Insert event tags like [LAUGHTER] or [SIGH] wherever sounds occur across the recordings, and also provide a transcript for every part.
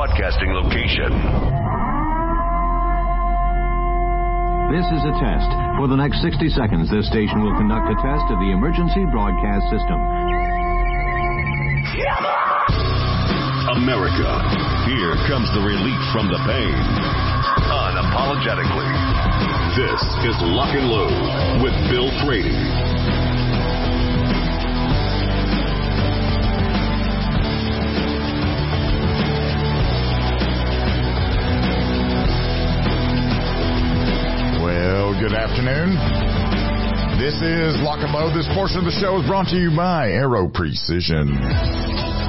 broadcasting location. This is a test. For the next 60 seconds, this station will conduct a test of the emergency broadcast system. America, here comes the relief from the pain. Unapologetically. This is Lock and Load with Bill Frady. Afternoon. This is Lock and Load. This portion of the show is brought to you by Aero Precision.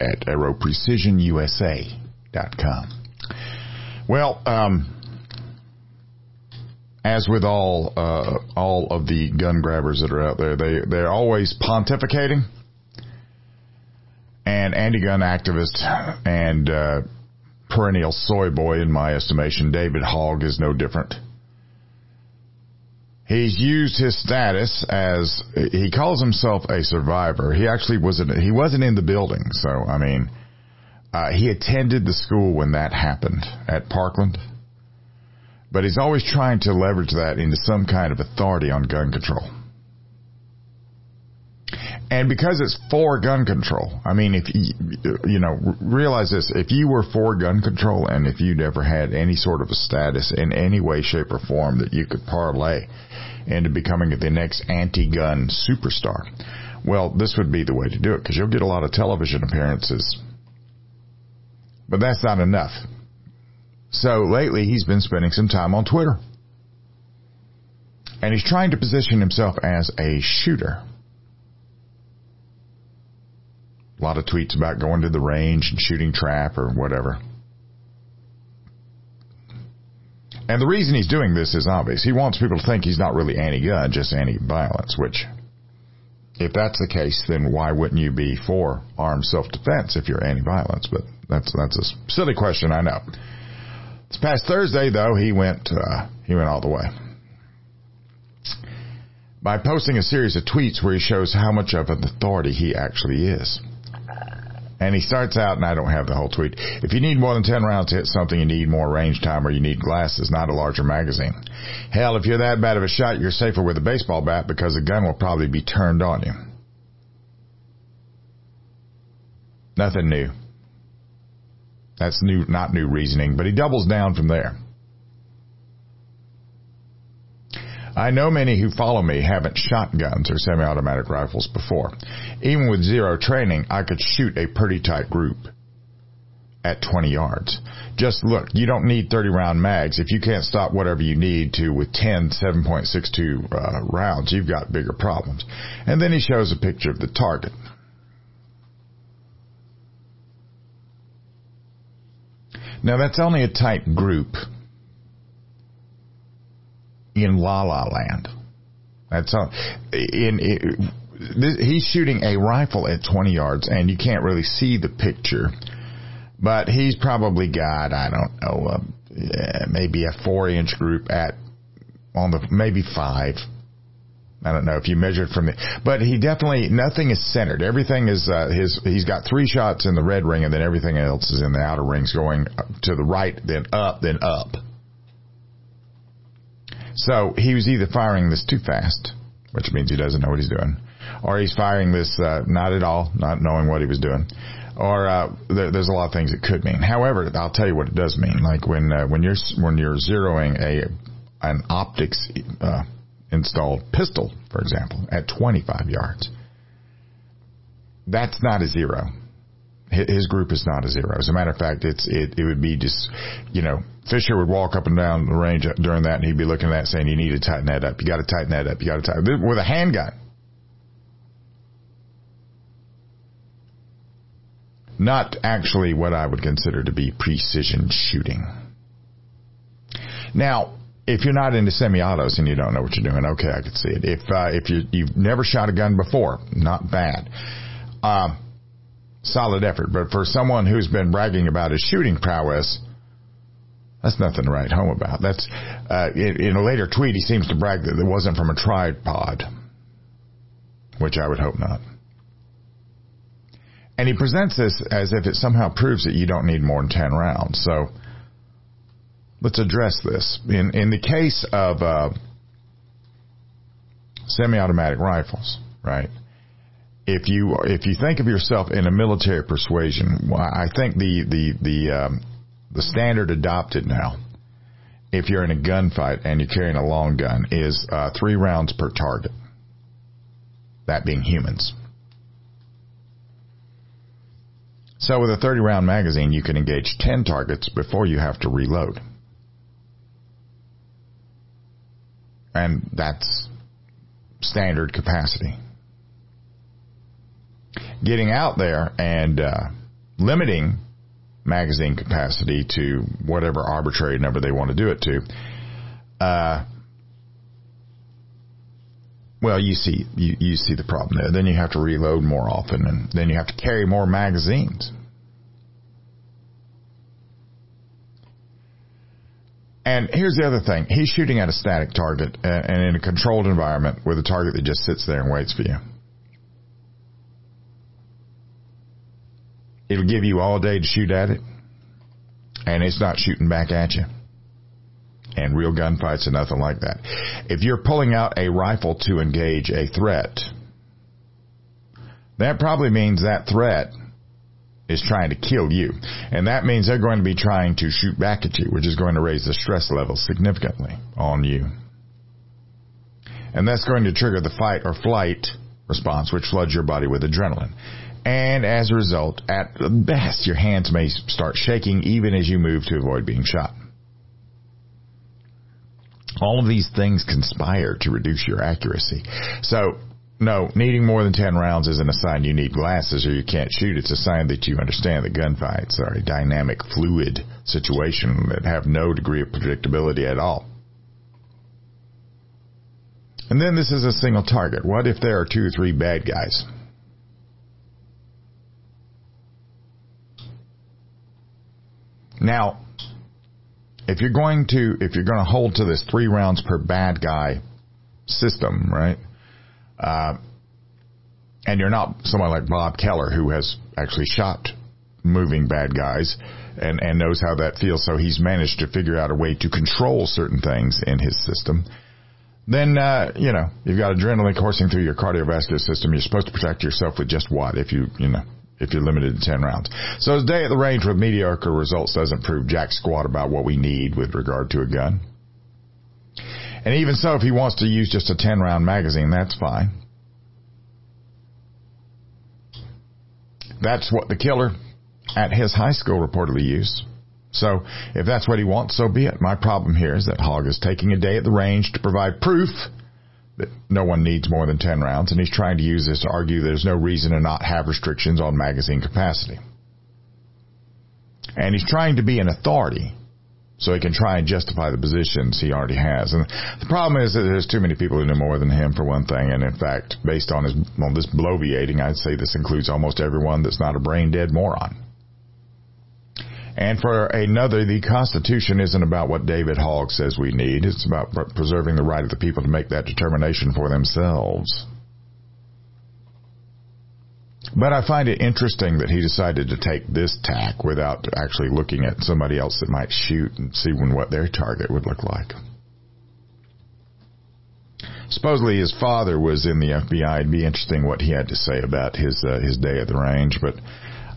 at aeroprecisionusa.com. Well, um, as with all uh, all of the gun grabbers that are out there, they they're always pontificating, and anti-gun activist and uh, perennial soy boy, in my estimation, David Hogg is no different. He's used his status as he calls himself a survivor. He actually wasn't. He wasn't in the building, so I mean, uh, he attended the school when that happened at Parkland. But he's always trying to leverage that into some kind of authority on gun control. And because it's for gun control, I mean, if you, you know, realize this, if you were for gun control and if you'd ever had any sort of a status in any way, shape, or form that you could parlay into becoming the next anti-gun superstar, well, this would be the way to do it because you'll get a lot of television appearances. But that's not enough. So lately he's been spending some time on Twitter. And he's trying to position himself as a shooter. A lot of tweets about going to the range and shooting trap or whatever. And the reason he's doing this is obvious. He wants people to think he's not really anti-gun, just anti-violence, which if that's the case, then why wouldn't you be for armed self-defense if you're anti-violence? But that's that's a silly question, I know. This past Thursday, though, he went uh, he went all the way by posting a series of tweets where he shows how much of an authority he actually is. And he starts out, and I don't have the whole tweet. If you need more than 10 rounds to hit something, you need more range time or you need glasses, not a larger magazine. Hell, if you're that bad of a shot, you're safer with a baseball bat because the gun will probably be turned on you. Nothing new. That's new, not new reasoning, but he doubles down from there. I know many who follow me haven't shot guns or semi-automatic rifles before. Even with zero training, I could shoot a pretty tight group at 20 yards. Just look, you don't need 30 round mags. If you can't stop whatever you need to with 10 7.62 uh, rounds, you've got bigger problems. And then he shows a picture of the target. Now that's only a tight group in La La Land. That's all. In, in he's shooting a rifle at 20 yards, and you can't really see the picture, but he's probably got I don't know maybe a four inch group at on the maybe five. I don't know if you measured from the, but he definitely nothing is centered. Everything is uh, his. He's got three shots in the red ring, and then everything else is in the outer rings, going to the right, then up, then up. So he was either firing this too fast, which means he doesn't know what he's doing, or he's firing this uh, not at all, not knowing what he was doing, or uh, there, there's a lot of things it could mean. However, I'll tell you what it does mean. Like when uh, when you're when you're zeroing a an optics uh, installed pistol, for example, at 25 yards, that's not a zero his group is not a zero. As a matter of fact, it's it, it would be just, you know, Fisher would walk up and down the range during that, and he'd be looking at that saying, "You need to tighten that up. You got to tighten that up. You got to tighten with a handgun." Not actually what I would consider to be precision shooting. Now, if you're not into semi-autos and you don't know what you're doing, okay, I could see it. If uh, if you you've never shot a gun before, not bad. Um, solid effort. But for someone who's been bragging about his shooting prowess, that's nothing to write home about. That's uh, in, in, a later tweet, he seems to brag that it wasn't from a tripod, which I would hope not. And he presents this as if it somehow proves that you don't need more than ten rounds. So let's address this. In in the case of uh, semi-automatic rifles, right? If you if you think of yourself in a military persuasion, I think the the the um, the standard adopted now, if you're in a gunfight and you're carrying a long gun, is uh, three rounds per target. That being humans. So with a 30 round magazine, you can engage 10 targets before you have to reload. And that's standard capacity getting out there and uh, limiting magazine capacity to whatever arbitrary number they want to do it to. Uh, well, you see, you, you see the problem there. Then you have to reload more often, and then you have to carry more magazines. And here's the other thing: he's shooting at a static target uh, and in a controlled environment with a target that just sits there and waits for you. It'll give you all day to shoot at it, and it's not shooting back at you. And real gunfights are nothing like that. If you're pulling out a rifle to engage a threat, that probably means that threat is trying to kill you. And that means they're going to be trying to shoot back at you, which is going to raise the stress level significantly on you. And that's going to trigger the fight or flight response, which floods your body with adrenaline. And as a result, at best, your hands may start shaking even as you move to avoid being shot. All of these things conspire to reduce your accuracy. So, no, needing more than 10 rounds isn't a sign you need glasses or you can't shoot. It's a sign that you understand that gunfights are a dynamic, fluid situation that have no degree of predictability at all. And then this is a single target. What if there are two or three bad guys? Now, if you're going to if you're going to hold to this three rounds per bad guy system, right? Uh, and you're not someone like Bob Keller who has actually shot moving bad guys and and knows how that feels, so he's managed to figure out a way to control certain things in his system. Then uh, you know you've got adrenaline coursing through your cardiovascular system. You're supposed to protect yourself with just what if you you know if you're limited to 10 rounds. So his day at the range with mediocre results doesn't prove jack squat about what we need with regard to a gun. And even so, if he wants to use just a 10 round magazine, that's fine. That's what the killer at his high school reportedly used. So if that's what he wants, so be it. My problem here is that Hogg is taking a day at the range to provide proof no one needs more than 10 rounds, and he's trying to use this to argue there's no reason to not have restrictions on magazine capacity. And he's trying to be an authority so he can try and justify the positions he already has. And the problem is that there's too many people who know more than him for one thing, and in fact, based on his on this bloviating, I'd say this includes almost everyone that's not a brain dead moron. And for another, the Constitution isn't about what David Hogg says we need. It's about preserving the right of the people to make that determination for themselves. But I find it interesting that he decided to take this tack without actually looking at somebody else that might shoot and see when what their target would look like. Supposedly his father was in the FBI. It'd be interesting what he had to say about his uh, his day at the range, but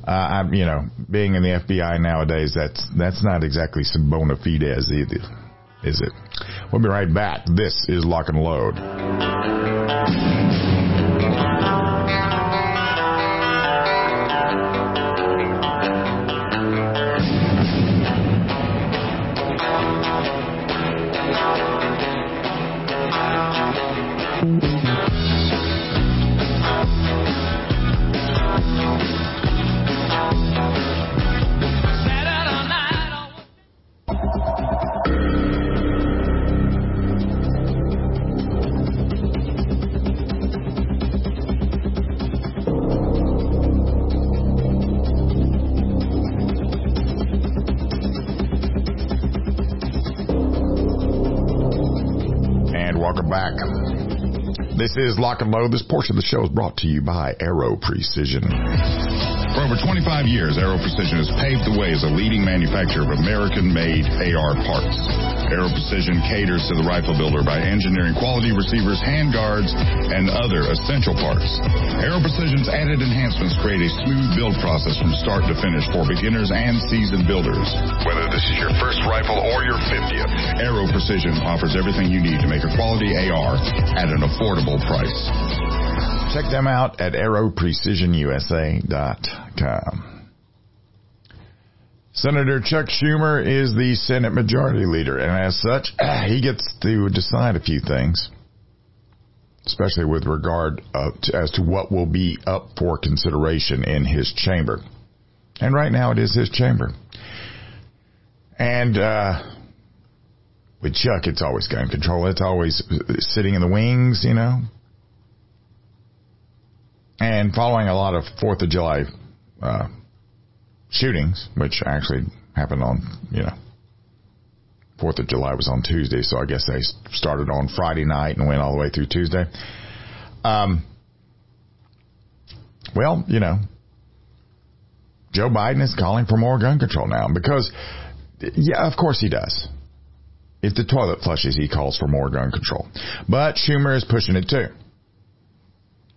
uh, I'm, you know, being in the FBI nowadays, that's that's not exactly some bona fides either, is it? We'll be right back. This is Lock and Load. This is Lock and Load. This portion of the show is brought to you by Aero Precision. For over 25 years, Aero Precision has paved the way as a leading manufacturer of American-made AR parts. Aero Precision caters to the rifle builder by engineering quality receivers, handguards, and other essential parts. Aero Precision's added enhancements create a smooth build process from start to finish for beginners and seasoned builders. Whether this is your first rifle or your 50th, Aero Precision offers everything you need to make a quality AR at an affordable price. Check them out at aeroprecisionusa.com. Senator Chuck Schumer is the Senate Majority Leader, and as such, [CLEARS THROAT] he gets to decide a few things, especially with regard uh, to, as to what will be up for consideration in his chamber. And right now, it is his chamber. And uh, with Chuck, it's always gun control. It's always sitting in the wings, you know, and following a lot of Fourth of July uh, shootings, which actually happened on, you know, Fourth of July was on Tuesday, so I guess they started on Friday night and went all the way through Tuesday. Um, well, you know, Joe Biden is calling for more gun control now because, yeah, of course he does. If the toilet flushes, he calls for more gun control. But Schumer is pushing it too.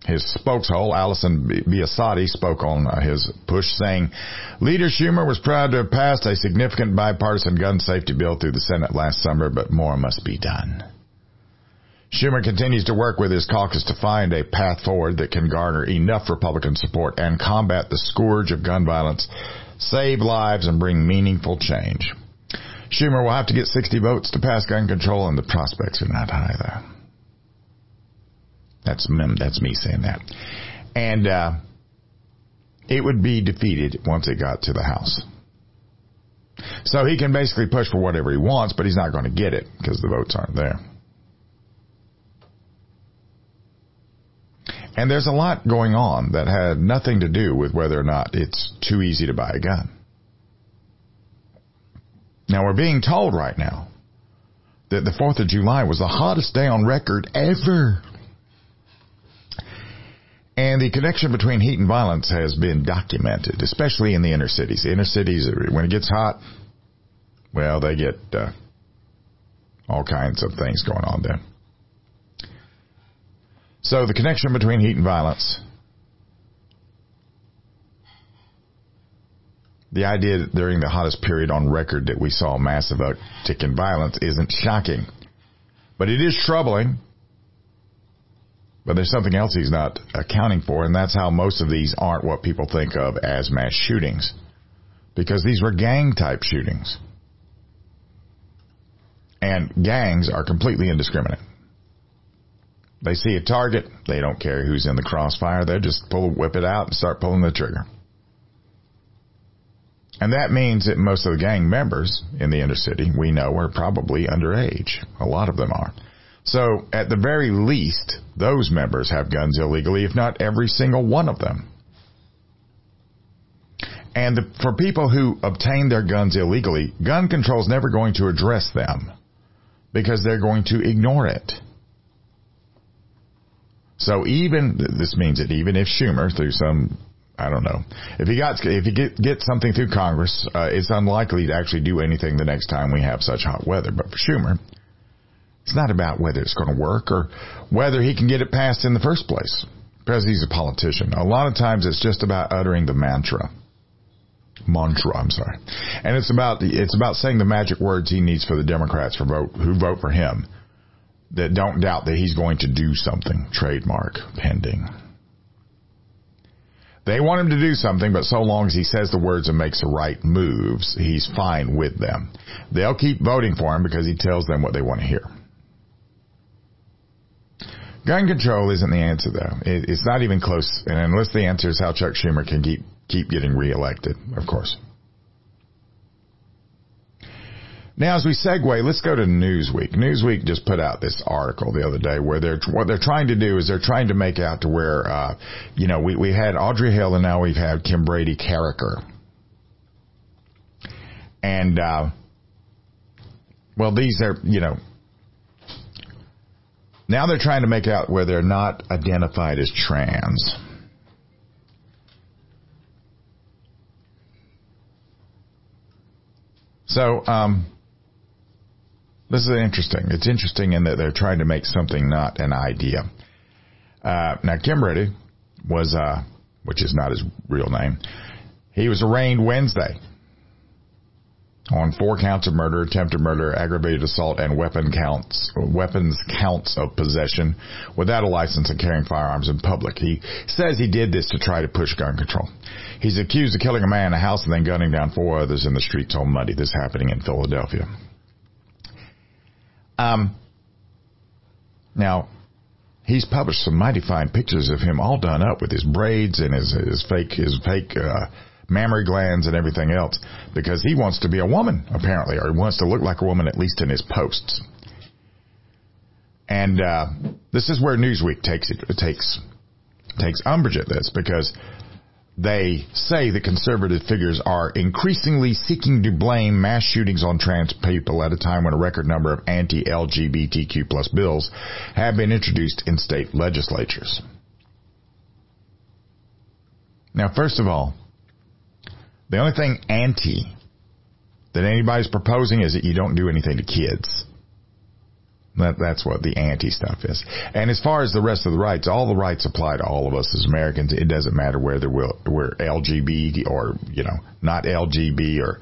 His spokeshole, Allison Biasotti, spoke on uh, his push, saying, Leader Schumer was proud to have passed a significant bipartisan gun safety bill through the Senate last summer, but more must be done. Schumer continues to work with his caucus to find a path forward that can garner enough Republican support and combat the scourge of gun violence, save lives, and bring meaningful change. Schumer will have to get 60 votes to pass gun control, and the prospects are not high, though. That's that's me saying that. And uh, it would be defeated once it got to the House. So he can basically push for whatever he wants, but he's not going to get it because the votes aren't there. And there's a lot going on that had nothing to do with whether or not it's too easy to buy a gun. Now we're being told right now that the 4th of July was the hottest day on record ever. And the connection between heat and violence has been documented, especially in the inner cities. The inner cities, when it gets hot, well, they get uh, all kinds of things going on there. So the connection between heat and violence, the idea that during the hottest period on record that we saw massive uptick in violence isn't shocking. But it is troubling but there's something else he's not accounting for, and that's how most of these aren't what people think of as mass shootings. Because these were gang type shootings. And gangs are completely indiscriminate. They see a target, they don't care who's in the crossfire, they just pull whip it out and start pulling the trigger. And that means that most of the gang members in the inner city we know are probably underage. A lot of them are. So at the very least, those members have guns illegally, if not every single one of them. And the, for people who obtain their guns illegally, gun control is never going to address them because they're going to ignore it. So even this means that even if Schumer, through some, I don't know, if he got if he get get something through Congress, uh, it's unlikely to actually do anything the next time we have such hot weather. But for Schumer, it's not about whether it's going to work or whether he can get it passed in the first place because he's a politician. A lot of times it's just about uttering the mantra. Mantra, I'm sorry. And it's about the, it's about saying the magic words he needs for the Democrats for vote who vote for him that don't doubt that he's going to do something. Trademark pending. They want him to do something, but so long as he says the words and makes the right moves, he's fine with them. They'll keep voting for him because he tells them what they want to hear. Gun control isn't the answer, though. It, it's not even close. And unless the answer is how Chuck Schumer can keep keep getting reelected, of course. Now, as we segue, let's go to Newsweek. Newsweek just put out this article the other day where they're what they're trying to do is they're trying to make out to where, uh, you know, we we had Audrey Hale and now we've had Kim Brady Carriker, and uh, well, these are you know Now they're trying to make out where they're not identified as trans. So, um, this is interesting. It's interesting in that they're trying to make something not an idea. Uh, now, Kim Ridley was, uh, which is not his real name, he was arraigned Wednesday on four counts of murder, attempted murder, aggravated assault, and weapon counts, weapons counts of possession without a license and carrying firearms in public. He says he did this to try to push gun control. He's accused of killing a man in a house and then gunning down four others in the streets on Monday. This happening in Philadelphia. Um, now, he's published some mighty fine pictures of him all done up with his braids and his, his fake, his fake, uh, mammary glands and everything else because he wants to be a woman apparently or he wants to look like a woman at least in his posts. And uh, this is where Newsweek takes it, takes takes umbrage at this because they say the conservative figures are increasingly seeking to blame mass shootings on trans people at a time when a record number of anti-LGBTQ plus bills have been introduced in state legislatures. Now, first of all, the only thing anti that anybody's proposing is that you don't do anything to kids. That, that's what the anti stuff is. And as far as the rest of the rights, all the rights apply to all of us as Americans. It doesn't matter whether we're, LGBT or, you know, not LGB or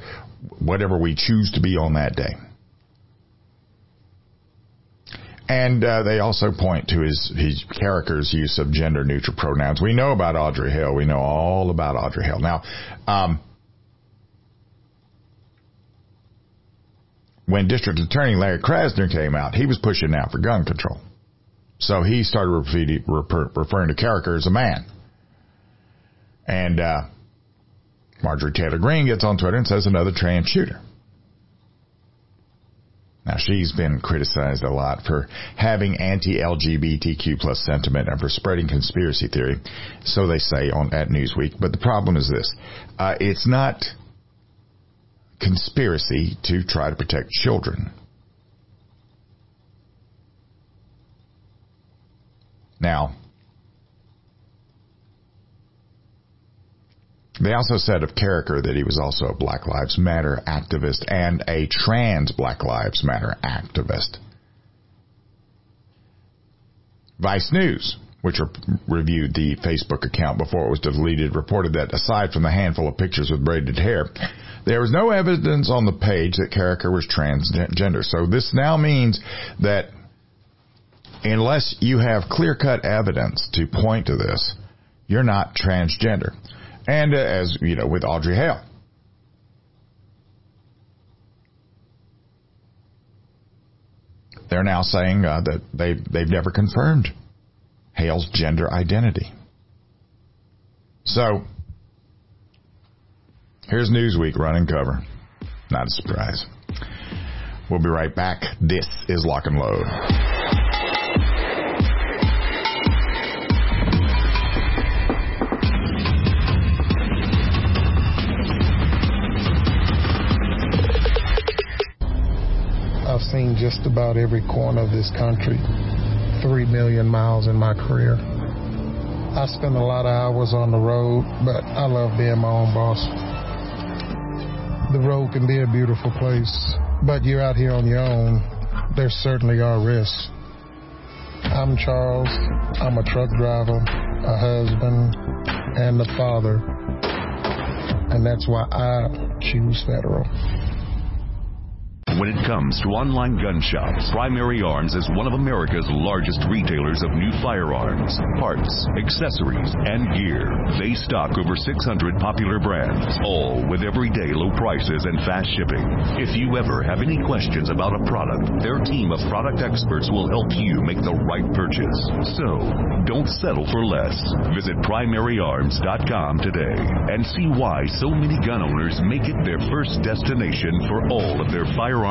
whatever we choose to be on that day. And uh, they also point to his, his character's use of gender neutral pronouns. We know about Audrey Hale. We know all about Audrey Hale. Now, um, when District Attorney Larry Krasner came out, he was pushing now for gun control. So he started referring to Carriker as a man. And uh, Marjorie Taylor Greene gets on Twitter and says another trans shooter. Now she's been criticized a lot for having anti-LGBTQ plus sentiment and for spreading conspiracy theory, so they say on at Newsweek. But the problem is this: uh, it's not conspiracy to try to protect children. Now, they also said of Carriker that he was also a Black Lives Matter activist and a trans Black Lives Matter activist. Vice News, which re- reviewed the Facebook account before it was deleted, reported that aside from the handful of pictures with braided hair, there was no evidence on the page that Carriker was transgender. So this now means that unless you have clear cut evidence to point to this, you're not transgender. And uh, as you know, with Audrey Hale. They're now saying uh, that they they've never confirmed Hale's gender identity. So Here's Newsweek running cover. Not a surprise. We'll be right back. This is Lock and Load. I've seen just about every corner of this country, three million miles in my career. I spend a lot of hours on the road, but I love being my own boss the road can be a beautiful place, but you're out here on your own. There certainly are risks. I'm Charles. I'm a truck driver, a husband, and a father. And that's why I choose federal. When it comes to online gun shops, Primary Arms is one of America's largest retailers of new firearms, parts, accessories, and gear. They stock over 600 popular brands, all with everyday low prices and fast shipping. If you ever have any questions about a product, their team of product experts will help you make the right purchase. So, don't settle for less. Visit primaryarms.com today and see why so many gun owners make it their first destination for all of their firearms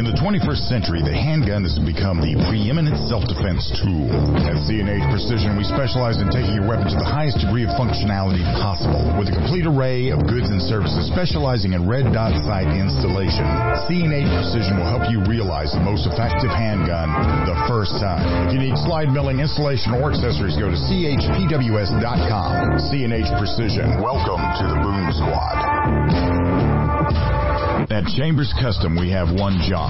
In the 21st century, the handgun has become the preeminent self-defense tool. At C&H Precision, we specialize in taking your weapon to the highest degree of functionality possible. With a complete array of goods and services specializing in red dot sight installation, C&H Precision will help you realize the most effective handgun the first time. If you need slide milling, installation, or accessories, go to chpws.com. C&H Precision. Welcome to the Boom Squad. At Chambers Custom, we have one job.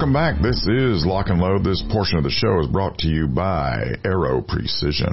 Welcome back. This is Lock and Load. This portion of the show is brought to you by Aero Precision.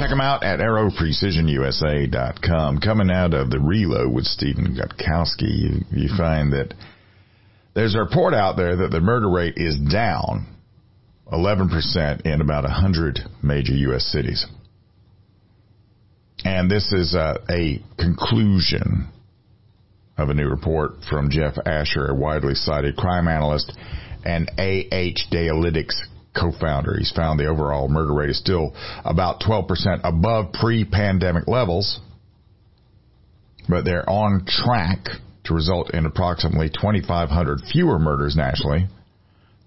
Check them out at aeroprecisionusa.com. Coming out of the reload with Stephen Gutowski, you, you find that there's a report out there that the murder rate is down 11% in about 100 major U.S. cities. And this is a, a conclusion of a new report from Jeff Asher, a widely cited crime analyst and AH Datalytics co-founder. He's found the overall murder rate is still about 12% above pre-pandemic levels, but they're on track to result in approximately 2,500 fewer murders nationally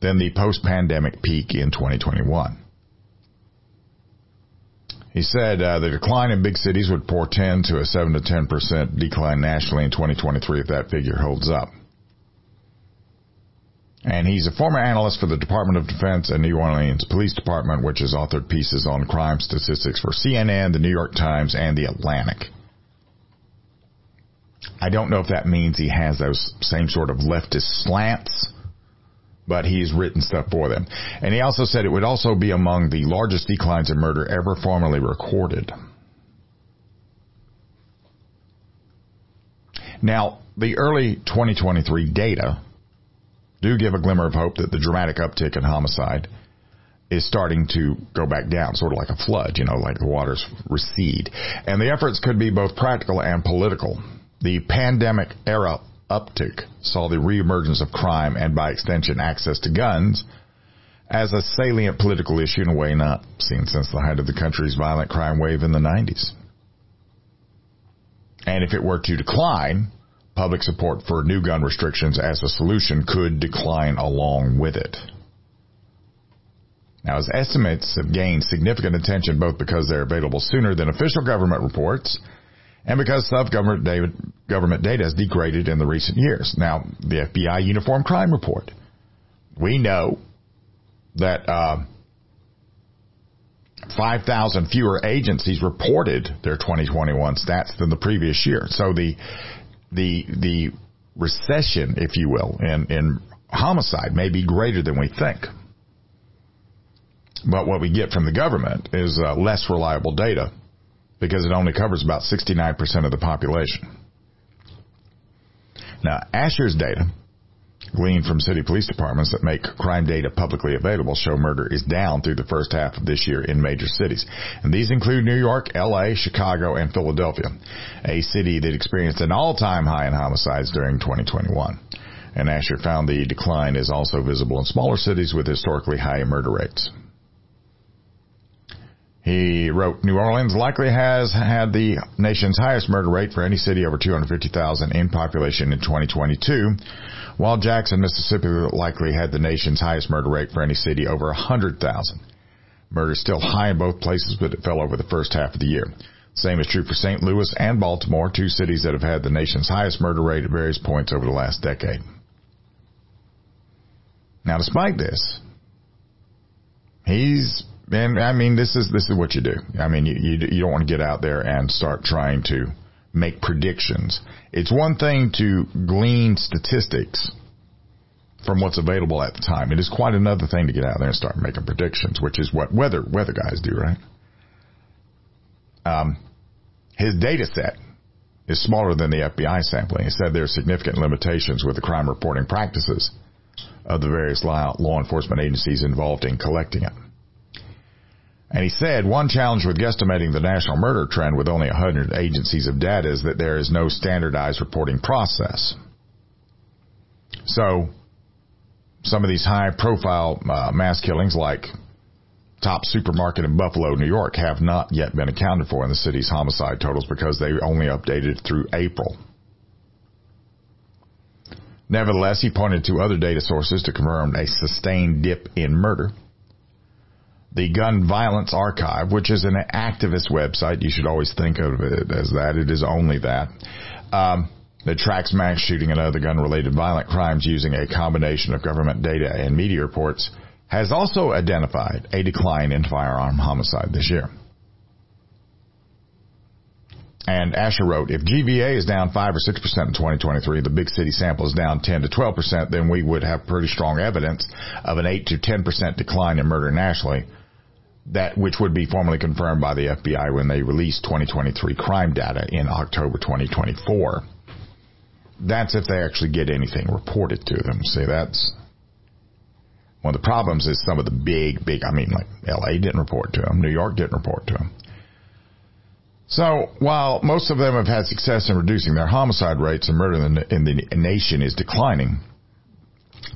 than the post-pandemic peak in 2021. He said uh, the decline in big cities would portend to a 7 to 10 percent decline nationally in 2023 if that figure holds up. And he's a former analyst for the Department of Defense and New Orleans Police Department, which has authored pieces on crime statistics for CNN, the New York Times, and the Atlantic. I don't know if that means he has those same sort of leftist slants but he's written stuff for them. And he also said it would also be among the largest declines in murder ever formally recorded. Now, the early 2023 data do give a glimmer of hope that the dramatic uptick in homicide is starting to go back down, sort of like a flood, you know, like the waters recede. And the efforts could be both practical and political. The pandemic era uptick saw the reemergence of crime and by extension access to guns as a salient political issue in a way not seen since the height of the country's violent crime wave in the 90s. And if it were to decline, public support for new gun restrictions as a solution could decline along with it. Now, as estimates have gained significant attention both because they're available sooner than official government reports and because self-government data, government data has degraded in the recent years. Now, the FBI Uniform Crime Report, we know that uh, 5,000 fewer agencies reported their 2021 stats than the previous year. So the the the recession, if you will, in homicide may be greater than we think. But what we get from the government is uh, less reliable data because it only covers about 69% of the population. Now, Asher's data, gleaned from city police departments that make crime data publicly available, show murder is down through the first half of this year in major cities. And these include New York, LA, Chicago, and Philadelphia, a city that experienced an all-time high in homicides during 2021. And Asher found the decline is also visible in smaller cities with historically high murder rates. He wrote, New Orleans likely has had the nation's highest murder rate for any city over 250,000 in population in 2022, while Jackson, Mississippi likely had the nation's highest murder rate for any city over 100,000. Murder is still high in both places, but it fell over the first half of the year. Same is true for St. Louis and Baltimore, two cities that have had the nation's highest murder rate at various points over the last decade. Now, despite this, he's and I mean, this is this is what you do. I mean, you, you you don't want to get out there and start trying to make predictions. It's one thing to glean statistics from what's available at the time. It is quite another thing to get out there and start making predictions, which is what weather weather guys do, right? Um, his data set is smaller than the FBI sampling. He said there are significant limitations with the crime reporting practices of the various law, law enforcement agencies involved in collecting it. And he said one challenge with guesstimating the national murder trend with only 100 agencies of data is that there is no standardized reporting process. So, some of these high profile uh, mass killings like Top Supermarket in Buffalo, New York have not yet been accounted for in the city's homicide totals because they only updated through April. Nevertheless, he pointed to other data sources to confirm a sustained dip in murder the Gun Violence Archive, which is an activist website. You should always think of it as that. It is only that. Um, that tracks mass shooting and other gun related violent crimes using a combination of government data and media reports, has also identified a decline in firearm homicide this year. And Asher wrote, if GVA is down 5 or 6% in 2023, the big city sample is down 10 to 12%, then we would have pretty strong evidence of an 8 to 10% decline in murder nationally that which would be formally confirmed by the FBI when they release 2023 crime data in October 2024. That's if they actually get anything reported to them. See, that's one of the problems is some of the big, big, I mean, like LA didn't report to them, New York didn't report to them. So while most of them have had success in reducing their homicide rates and murder in the, in the nation is declining,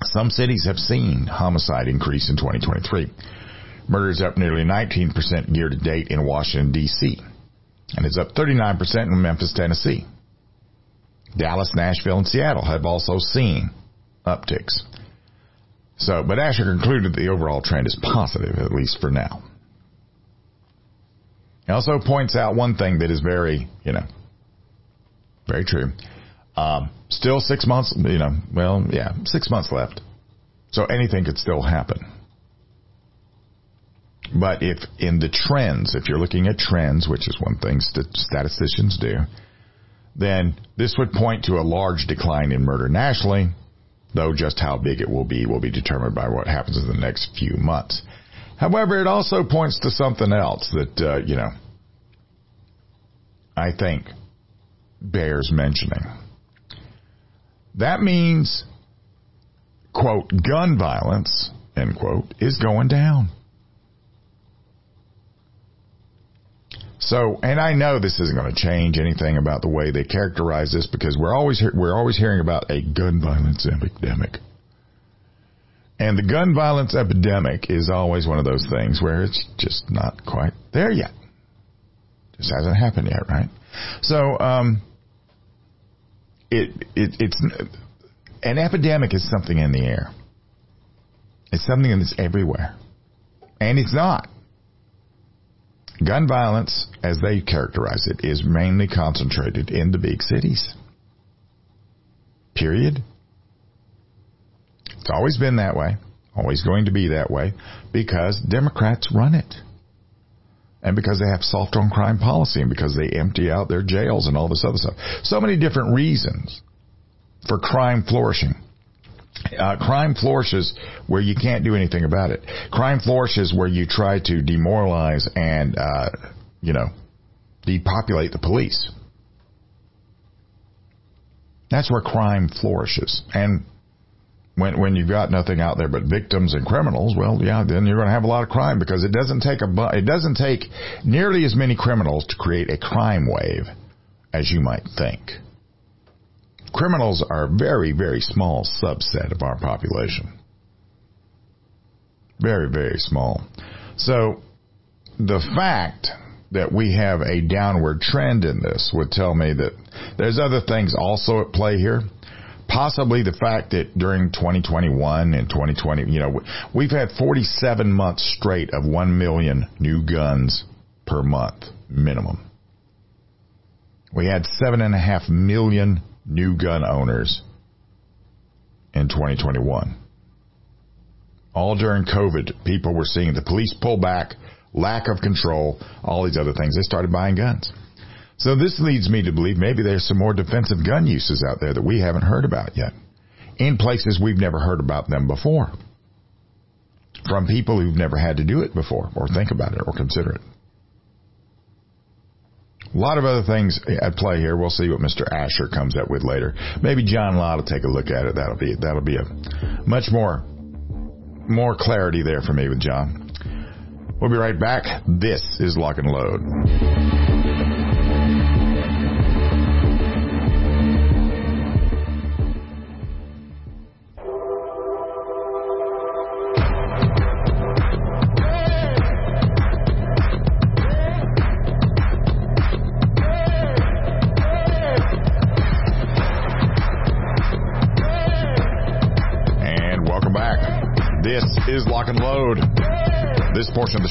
some cities have seen homicide increase in 2023. Murder is up nearly 19% year to date in Washington, D.C., and it's up 39% in Memphis, Tennessee. Dallas, Nashville, and Seattle have also seen upticks. So, but Asher concluded the overall trend is positive, at least for now. He also points out one thing that is very, you know, very true. Um, still six months, you know, well, yeah, six months left. So anything could still happen. But if in the trends, if you're looking at trends, which is one thing statisticians do, then this would point to a large decline in murder nationally, though just how big it will be will be determined by what happens in the next few months. However, it also points to something else that, uh, you know, I think bears mentioning. That means, quote, gun violence, end quote, is going down. So, and I know this isn't going to change anything about the way they characterize this because we're always we're always hearing about a gun violence epidemic. And the gun violence epidemic is always one of those things where it's just not quite there yet. Just hasn't happened yet, right? So, um, it, it it's an epidemic is something in the air. It's something that's everywhere, and it's not. Gun violence, as they characterize it, is mainly concentrated in the big cities. Period. It's always been that way, always going to be that way, because Democrats run it. And because they have soft on crime policy and because they empty out their jails and all this other stuff. So many different reasons for crime flourishing. Uh, crime flourishes where you can't do anything about it. Crime flourishes where you try to demoralize and, uh, you know, depopulate the police. That's where crime flourishes. And when when you've got nothing out there but victims and criminals, well, yeah, then you're going to have a lot of crime because it doesn't take a it doesn't take nearly as many criminals to create a crime wave as you might think criminals are a very, very small subset of our population. Very, very small. So the fact that we have a downward trend in this would tell me that there's other things also at play here. Possibly the fact that during 2021 and 2020, you know, we've had 47 months straight of 1 million new guns per month minimum. We had seven and a half million new gun owners in 2021. All during COVID, people were seeing the police pull back, lack of control, all these other things. They started buying guns. So this leads me to believe maybe there's some more defensive gun uses out there that we haven't heard about yet in places we've never heard about them before from people who've never had to do it before or think about it or consider it. A lot of other things at play here. We'll see what Mr. Asher comes up with later. Maybe John Lott will take a look at it. That'll be that'll be a much more more clarity there for me with John. We'll be right back. This is Lock and Load.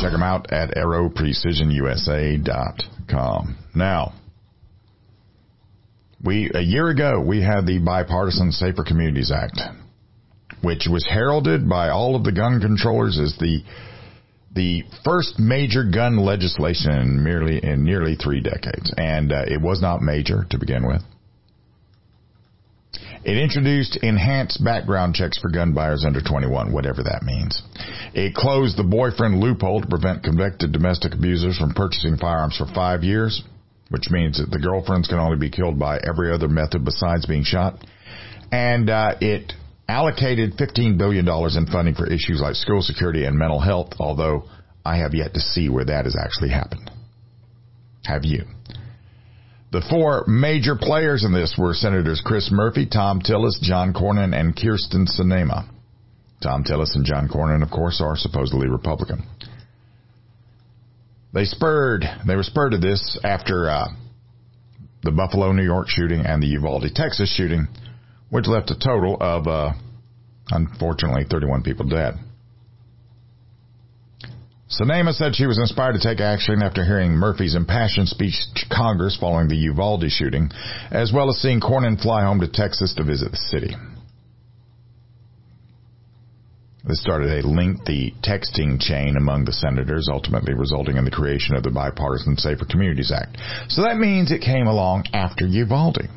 Check them out at aeroprecisionusa.com com. Now, we a year ago we had the bipartisan Safer Communities Act, which was heralded by all of the gun controllers as the the first major gun legislation in merely in nearly three decades, and uh, it was not major to begin with. It introduced enhanced background checks for gun buyers under 21, whatever that means. It closed the boyfriend loophole to prevent convicted domestic abusers from purchasing firearms for five years, which means that the girlfriends can only be killed by every other method besides being shot. And uh, it allocated $15 billion in funding for issues like school security and mental health, although I have yet to see where that has actually happened. Have you? The four major players in this were Senators Chris Murphy, Thom Tillis, John Cornyn, and Kyrsten Sinema. Thom Tillis and John Cornyn, of course, are supposedly Republican. They spurred, they were spurred to this after uh, the Buffalo, New York shooting and the Uvalde, Texas shooting, which left a total of, uh, unfortunately, 31 people dead. Sinema said she was inspired to take action after hearing Murphy's impassioned speech to Congress following the Uvalde shooting, as well as seeing Cornyn fly home to Texas to visit the city. This started a lengthy texting chain among the senators, ultimately resulting in the creation of the Bipartisan Safer Communities Act. So that means it came along after Uvalde.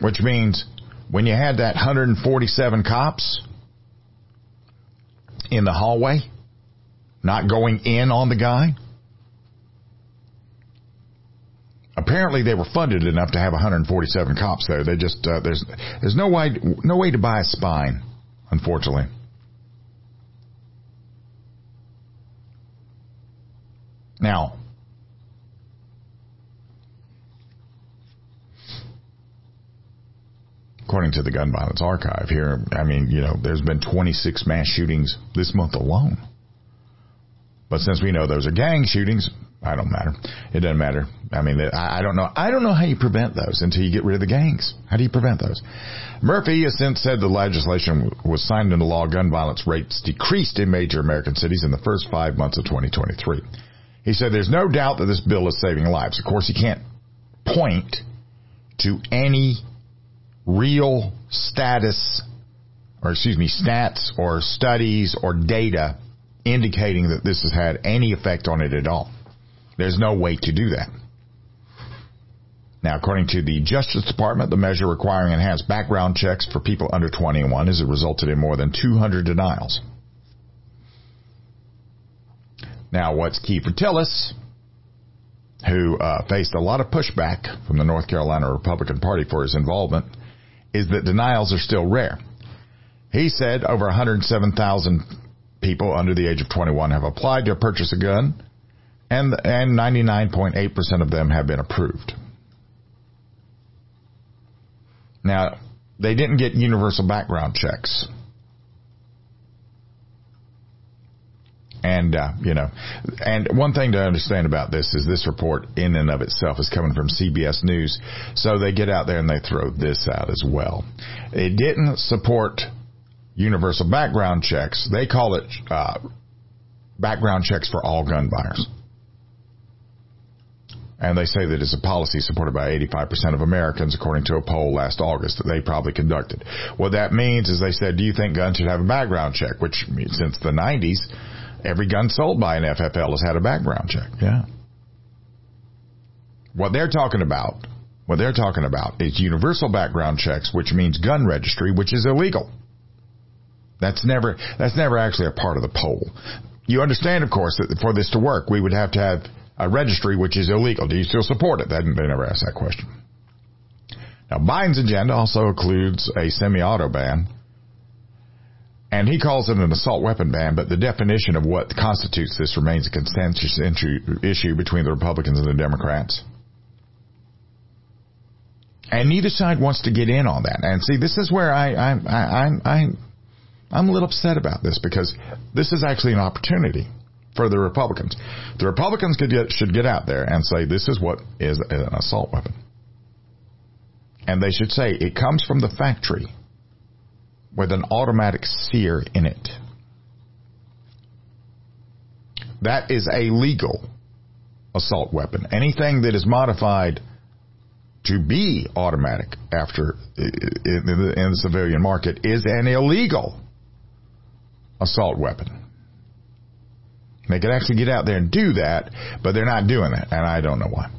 Which means when you had that 147 cops in the hallway, not going in on the guy. Apparently, they were funded enough to have 147 cops there. They just uh, there's there's no way no way to buy a spine, unfortunately. Now, according to the Gun Violence Archive here, I mean, you know, there's been 26 mass shootings this month alone. But since we know those are gang shootings, I don't matter. It doesn't matter. I mean, I don't know. I don't know how you prevent those until you get rid of the gangs. How do you prevent those? Murphy has since said the legislation was signed into law. Gun violence rates decreased in major American cities in the first five months of 2023. He said there's no doubt that this bill is saving lives. Of course, he can't point to any real status or excuse me, stats or studies or data indicating that this has had any effect on it at all. There's no way to do that. Now, according to the Justice Department, the measure requiring enhanced background checks for people under 21 has resulted in more than 200 denials. Now, what's key for Tillis, who uh, faced a lot of pushback from the North Carolina Republican Party for his involvement, is that denials are still rare. He said over 107,000 people under the age of 21 have applied to purchase a gun, and and 99.8% of them have been approved. Now, they didn't get universal background checks. And, uh, you know, and one thing to understand about this is this report in and of itself is coming from CBS News. So they get out there and they throw this out as well. It didn't support universal background checks. They call it uh, background checks for all gun buyers. And they say that it's a policy supported by 85% of Americans, according to a poll last August that they probably conducted. What that means is they said, do you think guns should have a background check? Which, since the 90s, every gun sold by an FFL has had a background check. Yeah. What they're talking about, what they're talking about is universal background checks, which means gun registry, which is illegal. That's never that's never actually a part of the poll. You understand, of course, that for this to work, we would have to have a registry which is illegal. Do you still support it? They, never asked that question. Now, Biden's agenda also includes a semi-auto ban, and he calls it an assault weapon ban, but the definition of what constitutes this remains a consensus issue between the Republicans and the Democrats. And neither side wants to get in on that. And see, this is where I, I, I, I, I'm a little upset about this because this is actually an opportunity for the Republicans. The Republicans get, should get out there and say this is what is an assault weapon. And they should say it comes from the factory with an automatic sear in it. That is a legal assault weapon. Anything that is modified to be automatic after in the, in the civilian market is an illegal assault weapon. They could actually get out there and do that, but they're not doing it, and I don't know why.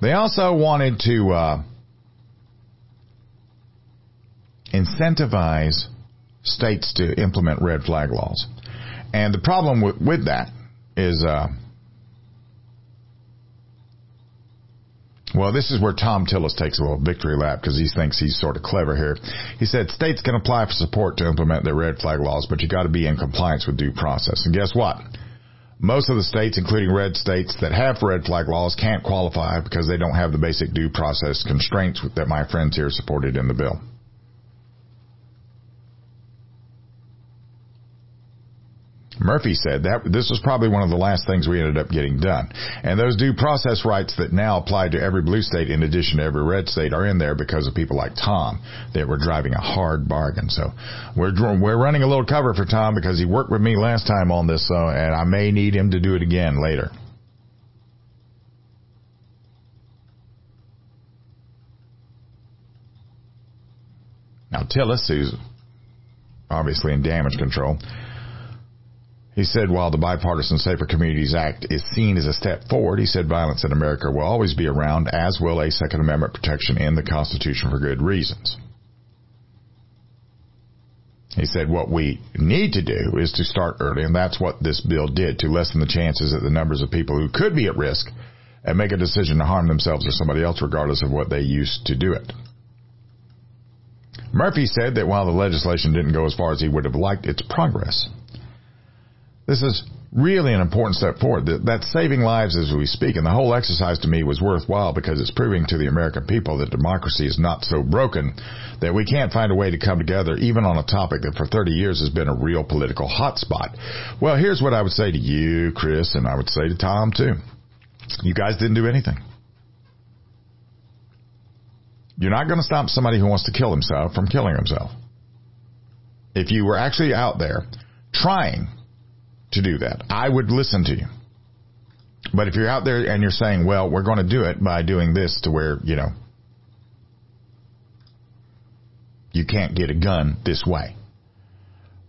They also wanted to uh, incentivize states to implement red flag laws. And the problem with, with that is, uh, well, this is where Thom Tillis takes a little victory lap because he thinks he's sort of clever here. He said states can apply for support to implement their red flag laws, but you got to be in compliance with due process. And guess what? Most of the states, including red states that have red flag laws, can't qualify because they don't have the basic due process constraints that my friends here supported in the bill. Murphy said that this was probably one of the last things we ended up getting done. And those due process rights that now apply to every blue state in addition to every red state are in there because of people like Thom that were driving a hard bargain. So we're, we're running a little cover for Thom because he worked with me last time on this, uh, and I may need him to do it again later. Now Tillis, who's obviously in damage control, he said while the Bipartisan Safer Communities Act is seen as a step forward, he said violence in America will always be around, as will a Second Amendment protection in the Constitution for good reasons. He said what we need to do is to start early, and that's what this bill did to lessen the chances that the numbers of people who could be at risk and make a decision to harm themselves or somebody else regardless of what they used to do it. Murphy said that while the legislation didn't go as far as he would have liked, it's progress. This is really an important step forward. That's saving lives as we speak. And the whole exercise to me was worthwhile because it's proving to the American people that democracy is not so broken that we can't find a way to come together even on a topic that for 30 years has been a real political hotspot. Well, here's what I would say to you, Chris, and I would say to Thom too. You guys didn't do anything. You're not going to stop somebody who wants to kill himself from killing himself. If you were actually out there trying to do that. I would listen to you. But if you're out there and you're saying, well, we're going to do it by doing this to where, you know, you can't get a gun this way.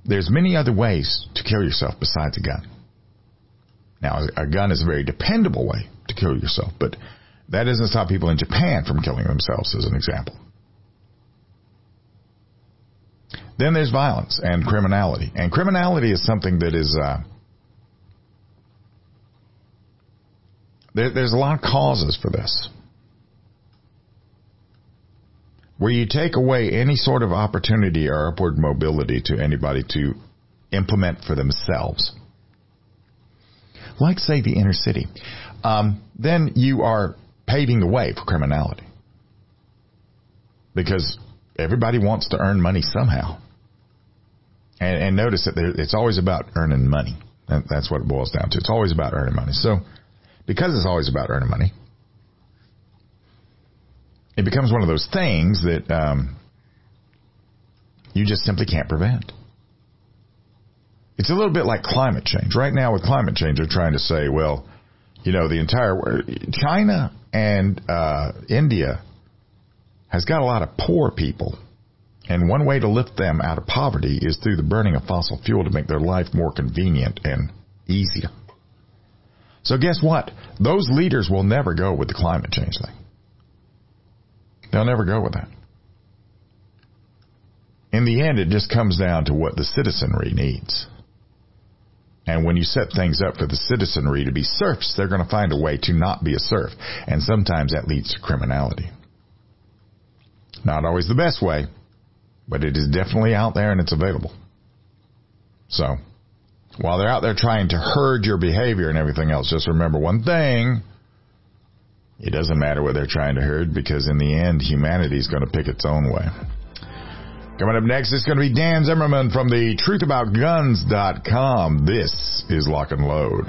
There's many other ways to kill yourself besides a gun. Now, a gun is a very dependable way to kill yourself, but that doesn't stop people in Japan from killing themselves, as an example. Then there's violence and criminality. And criminality is something that is, uh, there, there's a lot of causes for this. Where you take away any sort of opportunity or upward mobility to anybody to implement for themselves. Like, say, the inner city. Um, then you are paving the way for criminality. Because everybody wants to earn money somehow. And, and notice that there, it's always about earning money. That's what it boils down to. It's always about earning money. So, because it's always about earning money, it becomes one of those things that um, you just simply can't prevent. It's a little bit like climate change. Right now, with climate change, they're trying to say, well, you know, the entire China and uh, India has got a lot of poor people and one way to lift them out of poverty is through the burning of fossil fuel to make their life more convenient and easier. So guess what? Those leaders will never go with the climate change thing. They'll never go with that. In the end, it just comes down to what the citizenry needs. And when you set things up for the citizenry to be serfs, they're going to find a way to not be a serf. And sometimes that leads to criminality. Not always the best way, but it is definitely out there and it's available. So, while they're out there trying to herd your behavior and everything else, just remember one thing. It doesn't matter what they're trying to herd because in the end, humanity is going to pick its own way. Coming up next is going to be Dan Zimmerman from the truthaboutguns.com. This is Lock and Load.